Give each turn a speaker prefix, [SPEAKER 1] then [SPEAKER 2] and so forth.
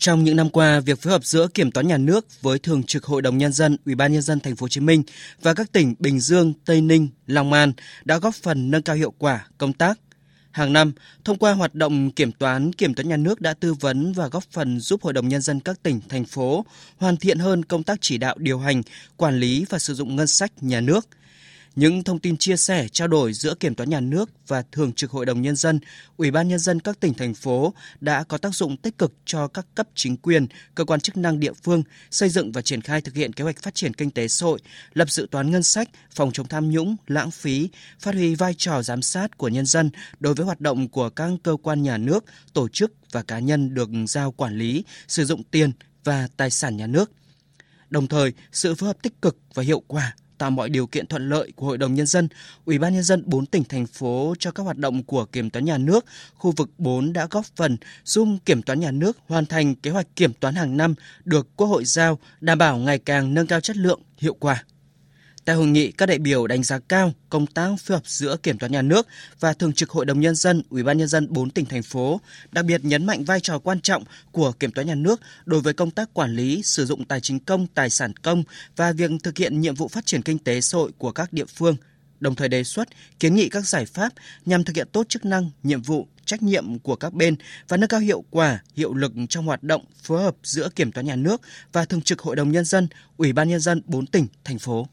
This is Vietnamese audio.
[SPEAKER 1] Trong những năm qua, việc phối hợp giữa Kiểm toán nhà nước với Thường trực Hội đồng nhân dân, Ủy ban nhân dân thành phố Hồ Chí Minh và các tỉnh Bình Dương, Tây Ninh, Long An đã góp phần nâng cao hiệu quả công tác. Hàng năm, thông qua hoạt động kiểm toán, kiểm toán nhà nước đã tư vấn và góp phần giúp Hội đồng Nhân dân các tỉnh, thành phố hoàn thiện hơn công tác chỉ đạo điều hành, quản lý và sử dụng ngân sách nhà nước – những thông tin chia sẻ, trao đổi giữa Kiểm toán nhà nước và Thường trực Hội đồng Nhân dân, Ủy ban Nhân dân các tỉnh, thành phố đã có tác dụng tích cực cho các cấp chính quyền, cơ quan chức năng địa phương xây dựng và triển khai thực hiện kế hoạch phát triển kinh tế xã hội, lập dự toán ngân sách, phòng chống tham nhũng, lãng phí, phát huy vai trò giám sát của nhân dân đối với hoạt động của các cơ quan nhà nước, tổ chức và cá nhân được giao quản lý, sử dụng tiền và tài sản nhà nước. Đồng thời, sự phối hợp tích cực và hiệu quả tạo mọi điều kiện thuận lợi của Hội đồng Nhân dân, Ủy ban Nhân dân 4 tỉnh, thành phố cho các hoạt động của Kiểm toán nhà nước, khu vực 4 đã góp phần giúp Kiểm toán nhà nước hoàn thành kế hoạch kiểm toán hàng năm được Quốc hội giao, đảm bảo ngày càng nâng cao chất lượng, hiệu quả. Tại hội nghị, các đại biểu đánh giá cao công tác phối hợp giữa Kiểm toán nhà nước và Thường trực Hội đồng nhân dân, Ủy ban nhân dân 4 tỉnh thành phố, đặc biệt nhấn mạnh vai trò quan trọng của Kiểm toán nhà nước đối với công tác quản lý, sử dụng tài chính công, tài sản công và việc thực hiện nhiệm vụ phát triển kinh tế xã hội của các địa phương, đồng thời đề xuất kiến nghị các giải pháp nhằm thực hiện tốt chức năng, nhiệm vụ, trách nhiệm của các bên và nâng cao hiệu quả, hiệu lực trong hoạt động phối hợp giữa Kiểm toán nhà nước và Thường trực Hội đồng nhân dân, Ủy ban nhân dân 4 tỉnh thành phố.